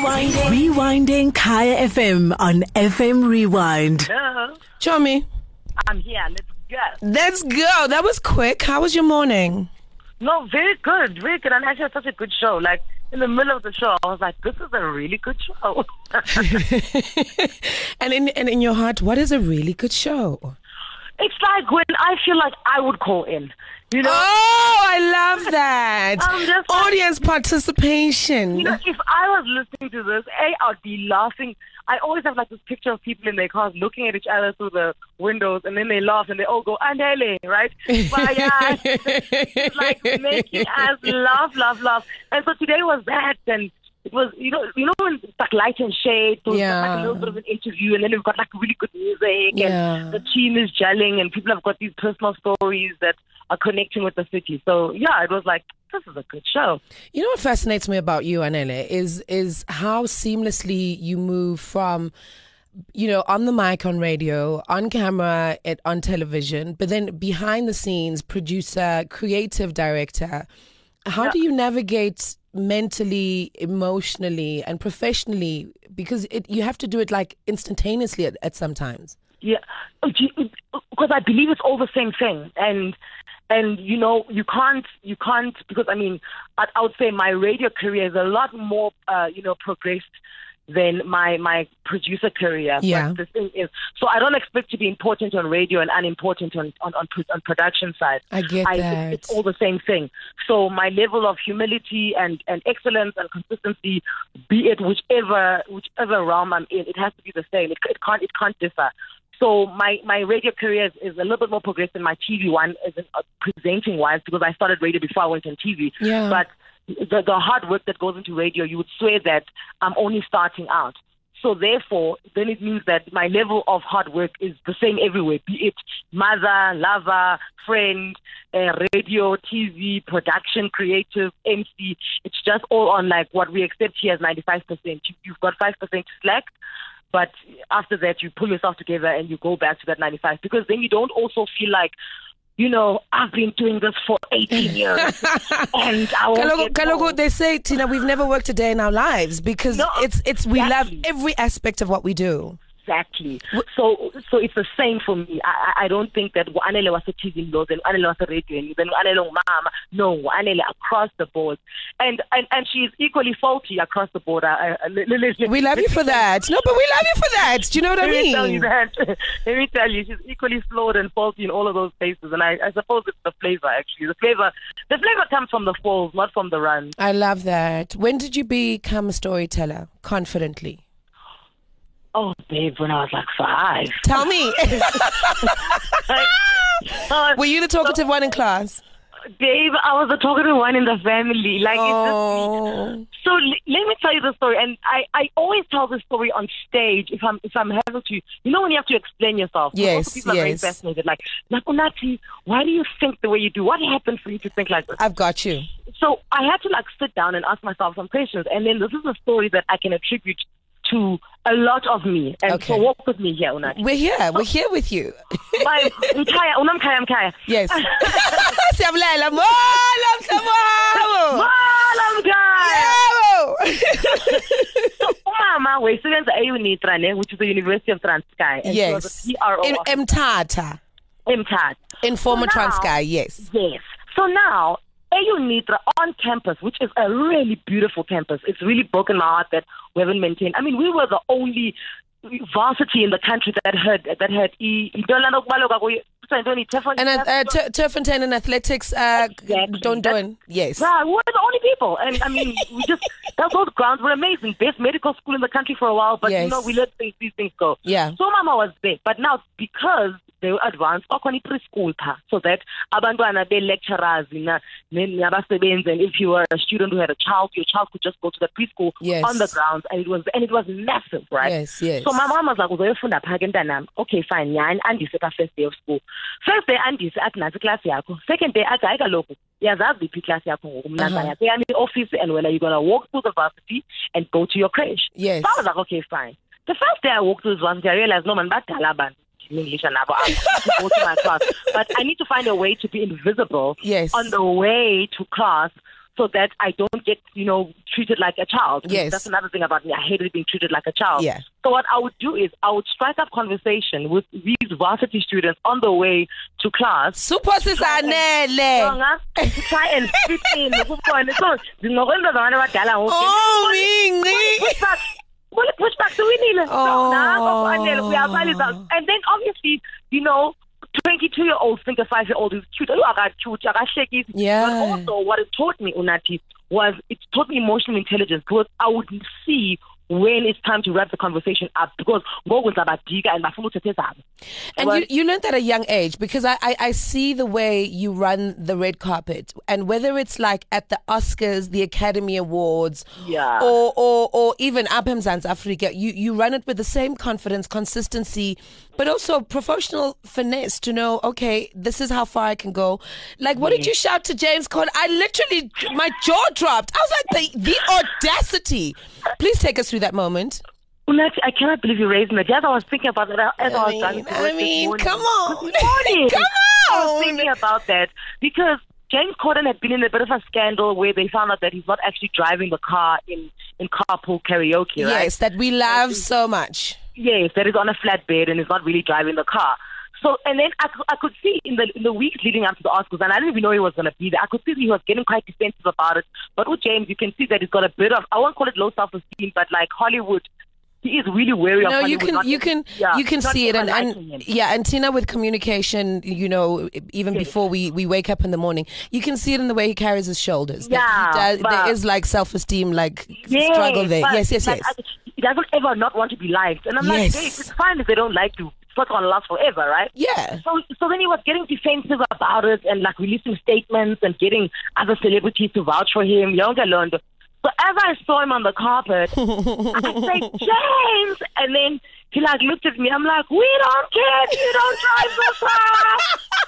Rewinding. Rewinding Kaya FM on FM Rewind. Hello. Chomi, I'm here. Let's go. let's go. That was quick. How was your morning? No, very good. Very good. And actually, had such a good show. Like, in the middle of the show, I was like, this is a really good show. and in and in your heart, what is a really good show? it's like when I feel like I would call in. You know? Oh, I love that. Just Audience participation. You know, if I was listening to this, A, I'd be laughing. I always have like this picture of people in their cars looking at each other through the windows and then they laugh and they all go, Andele, right? But yeah, it's like making us laugh, laugh, laugh. And so today was that and it was, you know, you know when it's like light and shade, so it's like Yeah. a little bit of an interview and then we've got like really good music Yeah. and the team is gelling and people have got these personal stories that are connecting with the city. So yeah, it was like, this is a good show. You know what fascinates me about you, Anele, is is how seamlessly you move from you know, on the mic on radio, on camera, at, on television, but then behind the scenes, producer, creative director. How do you navigate mentally, emotionally, and professionally? Because it, you have to do it like instantaneously at, at sometimes. Yeah, because I believe it's all the same thing, and and you know you can't you can't because I mean I, I would say my radio career is a lot more uh, you know progressed than my my producer career. Yeah. But the thing is, so I don't expect to be important on radio and unimportant on on on, on production side. I get I, that. It's, it's all the same thing. So my level of humility and, and excellence and consistency, be it whichever whichever realm I'm in, it has to be the same. It, it can't it can't differ. So my, my radio career is, is a little bit more progressive than my TV one, in, uh, presenting wise, because I started radio before I went on TV. Yeah. But the, the hard work that goes into radio, you would swear that I'm only starting out. So therefore, then it means that my level of hard work is the same everywhere, be it mother, lover, friend, uh, radio, TV, production, creative, MC. It's just all on like what we accept here as 95%. You, you've got 5% slack, but after that, you pull yourself together and you go back to that 95 because then you don't also feel like, you know, I've been doing this for 18 years and I Kalogo, Kalogo, they say, Tina, we've never worked a day in our lives because No, it's it's we love every aspect of what we do. Exactly. So, so it's the same for me. I, I don't think that Anele was a TV law, then Anele was a radio, then Anele mama. No, Anele across the board, and and and she is equally faulty across the board. I, I, We love you for that. No, but we love you for that. Do you know what I Let me tell you mean? that. Let me tell you, she's equally flawed and faulty in all of those places. And I, I suppose it's the flavor, actually. The flavor, the flavor comes from the falls, not from the runs. I love that. When did you become a storyteller confidently? Oh, babe, when I was like five. Tell me. Were you the talkative one in class? babe, I was the talkative one in the family. Like, it's just Oh, So l- let me tell you the story, and I, I always tell this story on stage if I'm if I'm having to. You know when you have to explain yourself. So Yes, people are very fascinated. Like Nakunati, why do you think the way you do? What happened for you to think like this? I've got you. So I had to like sit down and ask myself some questions, and then this is a story that I can attribute to a lot of me. And Okay. so walk with me here, Unathi. We're here. We're oh. here with you. My Mkaya, unamkaya mkaya. Yes. Siyabulela. Mola mhlabo. Mala mkaya. Yebo. So umama wayesebenza e-Unitra ne, which is the University of Transkei. And she was Yes. In of Mthatha. In former So Transkei, yes. Yes. So now, EUNITRA on campus, which is a really beautiful campus, it's really broken my heart that we haven't maintained. I mean, we were the only varsity in the country that had that had e- Intolanda Kubaloka kuyo- Santoni, Tefon- And uh, uh, tur- turf and ten and athletics, uh, Exactly. don't do Yes. Yeah, we were the only people. And I mean, we just, those, those grounds were amazing. Best medical school in the country for a while, but you know, we let things, these things go. Yeah. So Mama was there. But now, because they were advanced, bakhona preschool pa, so that abantwana be lecturers na nabasebenzi and if you were a student who had a child, your child could just go to the preschool Yes. on the grounds and it was and it was massive, right? Yes, yes. So my mom was like, uzoyofunda phaa ke mntanam. Okay, fine. Yani andise ka first day of school. First day andise athi nasi class yakho. Second day athi hayi kaloku yazazi iphi class yakho ngoku uh-huh. yami office and when are you going to walk through the varsity and go to your crèche. Yes. So I was like, okay, fine. The first day I walked through the varsity, I realized, no man, badala abantu. English and. I need to go to my class, but I need to find a way to be invisible Yes. on the way to class so that I don't get, you know, treated like a child. Yes. That's another thing about me. I hated being treated like a child. Yeah. So what I would do is I would strike up conversation with these varsity students on the way to class. Jonga, to try and fit in so ngokwenza zabantu abadala ngoku Oh, Mingi. push back Well, push back siwinile Oh. so nako kwanele uyabalisa and then obviously you know 22 year old think a 5 year old is cute you are cute akahlekisi Yeah. but also what it taught me Unathi was it taught me emotional intelligence because I would see when it's time to wrap the conversation up because ngoku ndizabadika and bafuna uthethe zabo And you, you learned at a young age because I, I, I see the way you run the red carpet and whether it's like at the Oscars, the Academy Awards, Yeah. or, or, or even Abham Africa, you, you run it with the same confidence, consistency, but also professional finesse to know, okay, this is how far I can go. Like, what did mm. you shout to James Corden? I literally, my jaw dropped. I was like, the, the audacity. Please take us through that moment. I cannot believe you raised me. Yes, I was thinking about that as I, I was mean, driving to I mean, come on. Morning. Come I was thinking about that because James Corden had been in a bit of a scandal where they found out that he's not actually driving the car in, in carpool karaoke, right? Yes, that we love so much. Yes, that is on a flatbed and is not really driving the car. So, and then I, I could see in the in the weeks leading up to the Oscars, and I didn't even know he was going to be there. I could see he was getting quite defensive about it. But with James, you can see that he's got a bit of I won't call it low self esteem, but like Hollywood, he is really wary of No, you can not you can yeah, you can see it, and, and yeah, and Tina with communication, you know, even before we we wake up in the morning, you can see it in the way he carries his shoulders. that he Yeah, does- there is like self esteem, like Yes, struggle there. Yes, yes, like, yes. I- he doesn't ever not want to be liked, and I'm Yes. like, hey, it's fine if they don't like you. It's not going to last forever, right? Yeah. So, so then he was getting defensive about it and like releasing statements and getting other celebrities to vouch for him. Younger learned. So as I saw him on the carpet, I said, James, and then he like looked at me. I'm like, we don't care if you don't drive the car.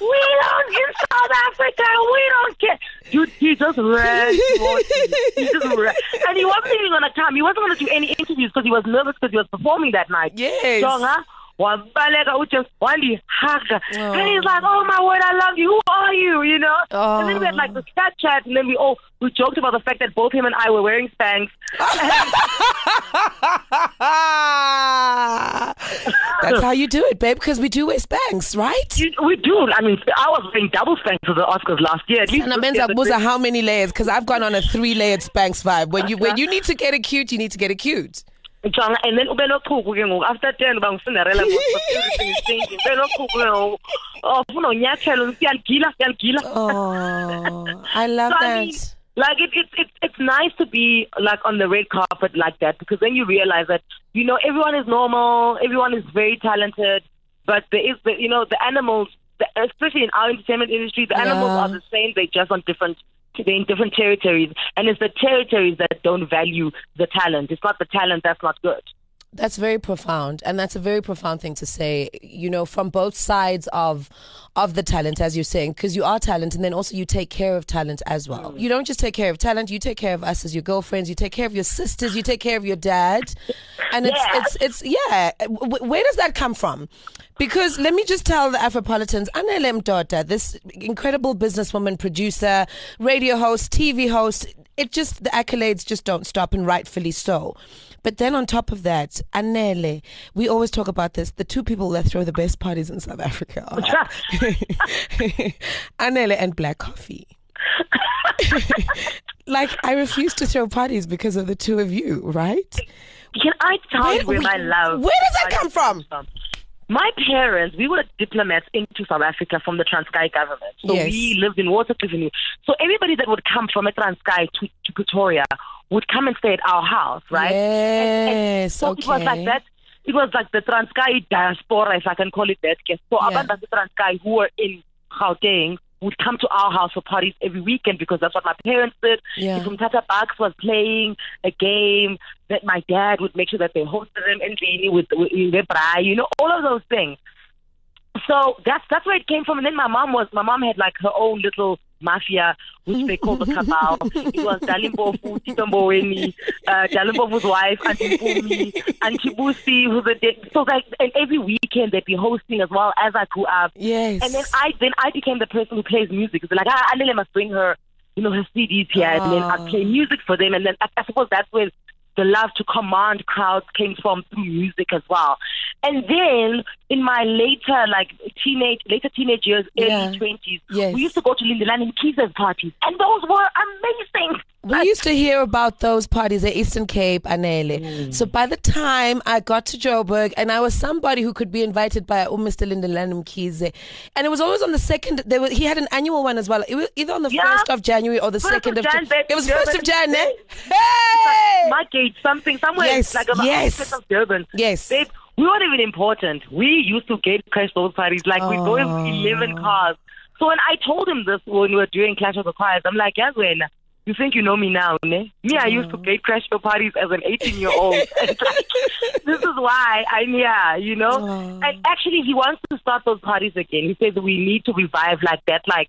We don't in South Africa. We don't care. Dude, he just ran. He just ran, and he wasn't even gonna come. He wasn't gonna do any interviews because he was nervous because he was performing that night. Yes. Jonga, wabaleka uJesu wandihaga and he's like oh my word I love you. Who are you? You know? And then we had like oh. the chat chat and then we all we joked about the fact that both him and I were wearing Spanx That's how you do it, babe, because we do wear Spanx, right? You- we do. I mean I was wearing double Spanx for the Oscars last year. And this men's year, like, how many layers? Because I've gone on a three layered Spanx vibe. When you when you need to get it cute, you need to get it cute. Jonga, and then ube nochuku ke ngoku after 10 uba ngucinderella ngoku everything ube nochuku ke ngoku oh ufuna unyathelo siyalgila siyalgila Oh, I love So, that. I mean, like it, it, it, it's nice to be like on the red carpet like that because then you realize that you know everyone is normal, everyone is very talented, but there is the you know the animals, the, especially in our entertainment industry, the animals Yeah. are the same. They're just on different. They're in different territories, and it's the territories that don't value the talent. It's not the talent that's not good. That's very profound, and that's a very profound thing to say. You know, from both sides of of the talent, as you're saying, because you are talent, and then also you take care of talent as well. Mm. You don't just take care of talent; you take care of us as your girlfriends. You take care of your sisters. You take care of your dad, and it's Yeah. it's it's yeah. W- where does that come from? Because let me just tell the Afropolitans, Anele Mdoda, this incredible businesswoman, producer, radio host, TV host, it just, the accolades just don't stop, and rightfully so. But then on top of that, Anele, we always talk about this, the two people that throw the best parties in South Africa are Anele and Black Coffee. like, I refuse to throw parties because of the two of you, right? Can I tell Where- you where my love? where does that come from? My parents, we were diplomats into South Africa from the Transkei government. So Yes. we lived in Waterkloof. So everybody that would come from a Transkei to, to Pretoria would come and stay at our house, right? And- and Yes, so it was like that. It was like the Transkei diaspora, if I can call it that. Yes. So Yeah. base Transkei who were in Gauteng would come to our house for parties every weekend because that's what my parents did. Yeah. If Umtata Bucks was playing a game, that my dad would make sure that they hosted them the with, with braai, you know, all of those things. So that's that's where it came from. And then my mom was my mom had like her own little mafia, which they called the cabal. it was Dali Mpofu, Tito Mboweni, uh, Dali Mpofu's wife, Auntie Bumi, Auntie Busi, who's a dick. So like, and every weekend they'd be hosting as well as I grew up. Yes. And then I then I became the person who plays music. It's like ah, Anele must bring her you know, her CDs here, and then I'd play music for them, and then I, I suppose that's where the love to command crowds came from through music as well. And then in my later, like teenage, later teenage years, Yeah. early twenties, Yes. we used to go to Lindelani Mkhize's parties, and those were amazing. We used to hear about those parties at Eastern Cape, Anele. Mm. So by the time I got to Joburg, and I was somebody who could be invited by um, Mr. Lindelani Mkhize, and it was always on the second. There was, he had an annual one as well. It was either on the Yeah. first of January or the First second of of. Jan, it was Durban. first of Jan. Eh? Hey. Hey! My gate, something somewhere Yes, like on the yes. of Durban. Yes. Babe, we weren't even important. We used to gate crash those parties. Like we go Oh. in eleven cars. So when I told him this when we were doing Clash of the Choirs, I'm like, yes, when you think you know me now, ne? Me, I used to gate crash your parties as an 18 year old. this is why I'm here, you know. Oh. And actually, he wants to start those parties again. He says we need to revive like that, like.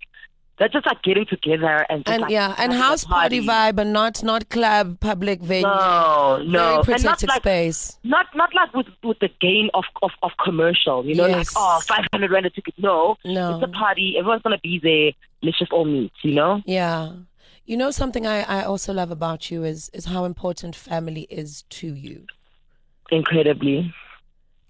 That's just like getting together and just And like yeah, and house party vibe, and not not club, public venue, No, very no, and not protected like space. not not like with with the gain of of, of commercial, you know, Yes. like oh, five hundred rand a ticket. No, No. it's a party. Everyone's gonna be there. Let's just all meet, you know. Yeah. You know something I, I also love about you is is how important family is to you. Incredibly,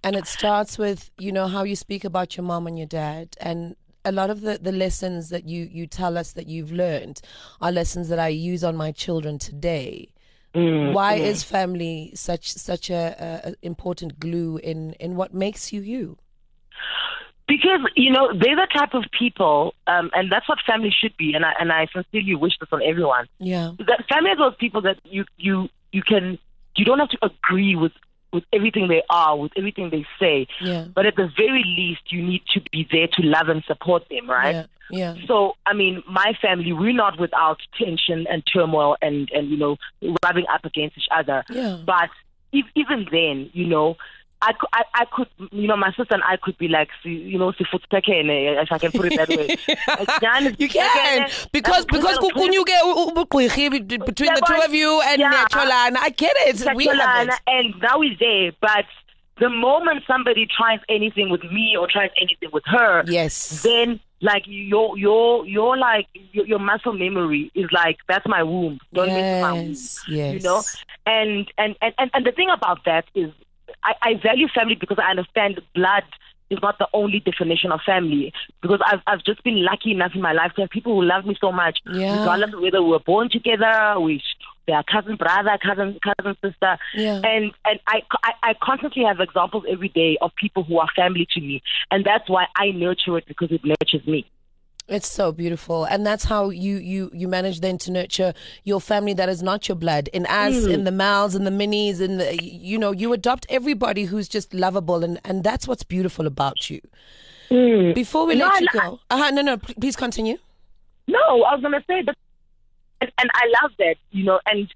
And it starts with, you know, how you speak about your mom and your dad. And a lot of the, the lessons that you, you tell us that you've learned are lessons that I use on my children today. Mm, Why is family such such a, a important glue in, in what makes you you? Because you know they're the type of people, um, and that's what family should be. And I and I sincerely wish this on everyone. Yeah. That family are those people that you you you can you don't have to agree with with everything they are, with everything they say, Yeah. but at the very least, you need to be there to love and support them, right? Yeah. Yeah. So, I mean, my family, we're not without tension and turmoil and, and you know, rubbing up against each other. Yeah. But if, even then, you know, I, I, I could, you know, my sister and I could be like, you know, if I can put it that way. Like, Jan is You can because because Khwezela- kunyuke ubugqirhi between the two of you and Yeah. Cholana. I get it. We have it. and now we're there. But the moment somebody tries anything with me or tries anything with her, Yes. then like your your your like your, your muscle memory is like that's my womb. Don't with my womb. Yes. Yes. You know, and and and and, and the thing about that is, I, I value family because I understand blood is not the only definition of family. Because I've I've just been lucky enough in my life to have people who love me so much, Yeah. regardless of whether we were born together, we they are cousin brother, cousin cousin sister, Yeah. and and I, I I constantly have examples every day of people who are family to me, and that's why I nurture it because it nurtures me. It's so beautiful, and that's how you you you manage then to nurture your family that is not your blood. In us, Mm. in the Mals, in the Minis, and the, you know, you adopt everybody who's just lovable, and and that's what's beautiful about you. Before we No, let you I- go, uh-huh, no, no, please continue. No, I was gonna say that, and, and I love that, you know, and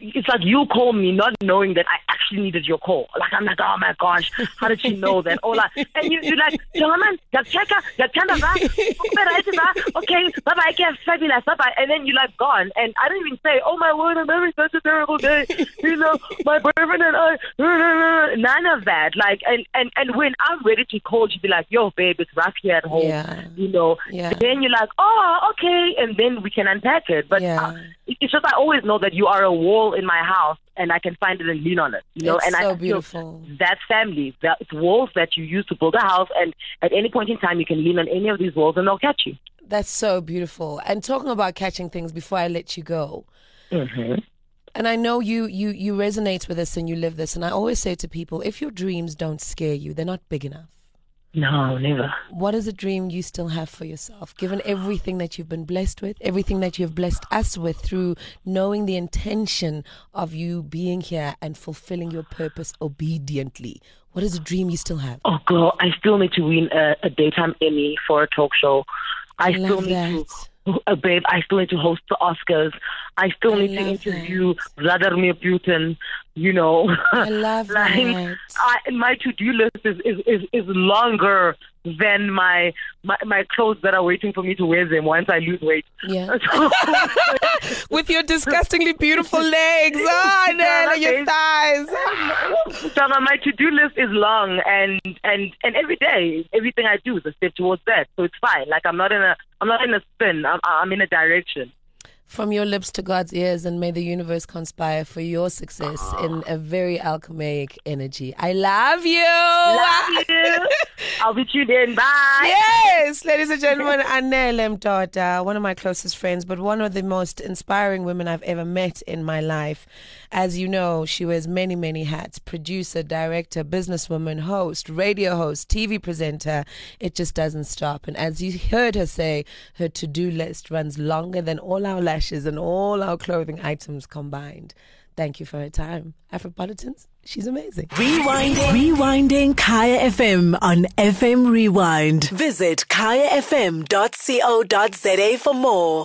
it's like you call me not knowing that I actually needed your call. Like I'm like, oh my gosh, how did she know that? Or like, and you you like, German, check okay, bye bye, get fabulous, bye bye, and then you're like gone, and I didn't even say, oh my word, I'm having such a terrible day, you know, my boyfriend and I, none of that. Like, and and and when I'm ready to call, you be like, yo, babe, it's rough here at home, Yeah. you know. Yeah. Then you're like, oh, okay, and then we can unpack it. But Yeah. uh, it's just I always know that you are a wall in my house, and I can find it and lean on it. You know, It's and so I feel beautiful. That's family. That's walls that you use to build a house, and at any point in time, you can lean on any of these walls, and they'll catch you. That's so beautiful. And talking about catching things before I let you go, Mm-hmm. and I know you you you resonate with this and you live this. And I always say to people, if your dreams don't scare you, they're not big enough. No, never. What is a dream you still have for yourself, given everything that you've been blessed with, everything that you've blessed us with through knowing the intention of you being here and fulfilling your purpose obediently? What is a dream you still have? Oh, girl, I still need to win a, a daytime Emmy for a talk show. I still love need that. to, uh, babe. I still need to host the Oscars. I still I need to interview Vladimir Putin. You know, I love like, that. I, my to-do list is, is, is, is longer than my, my my clothes that are waiting for me to wear them once I lose weight. Yeah. With your disgustingly beautiful legs. Oh, Yeah, your thighs. so uh, my to-do list is long, and and and every day, everything I do is a step towards that. So it's fine. Like I'm not in a I'm not in a spin. I'm I'm in a direction. From your lips to God's ears, and may the universe conspire for your success in a very alchemaic energy. I love you. Love you. I'll be tuned in. Bye. Yes, ladies and gentlemen, Anele Mdoda, one of my closest friends, but one of the most inspiring women I've ever met in my life. As you know, she wears many, many hats producer, director, businesswoman, host, radio host, TV presenter. It just doesn't stop. And as you heard her say, her to do list runs longer than all our lashes and all our clothing items combined. Thank you for her time. Afropolitans, she's amazing. Rewinding. Rewinding Kaya FM on FM Rewind. Visit kayafm.co.za for more.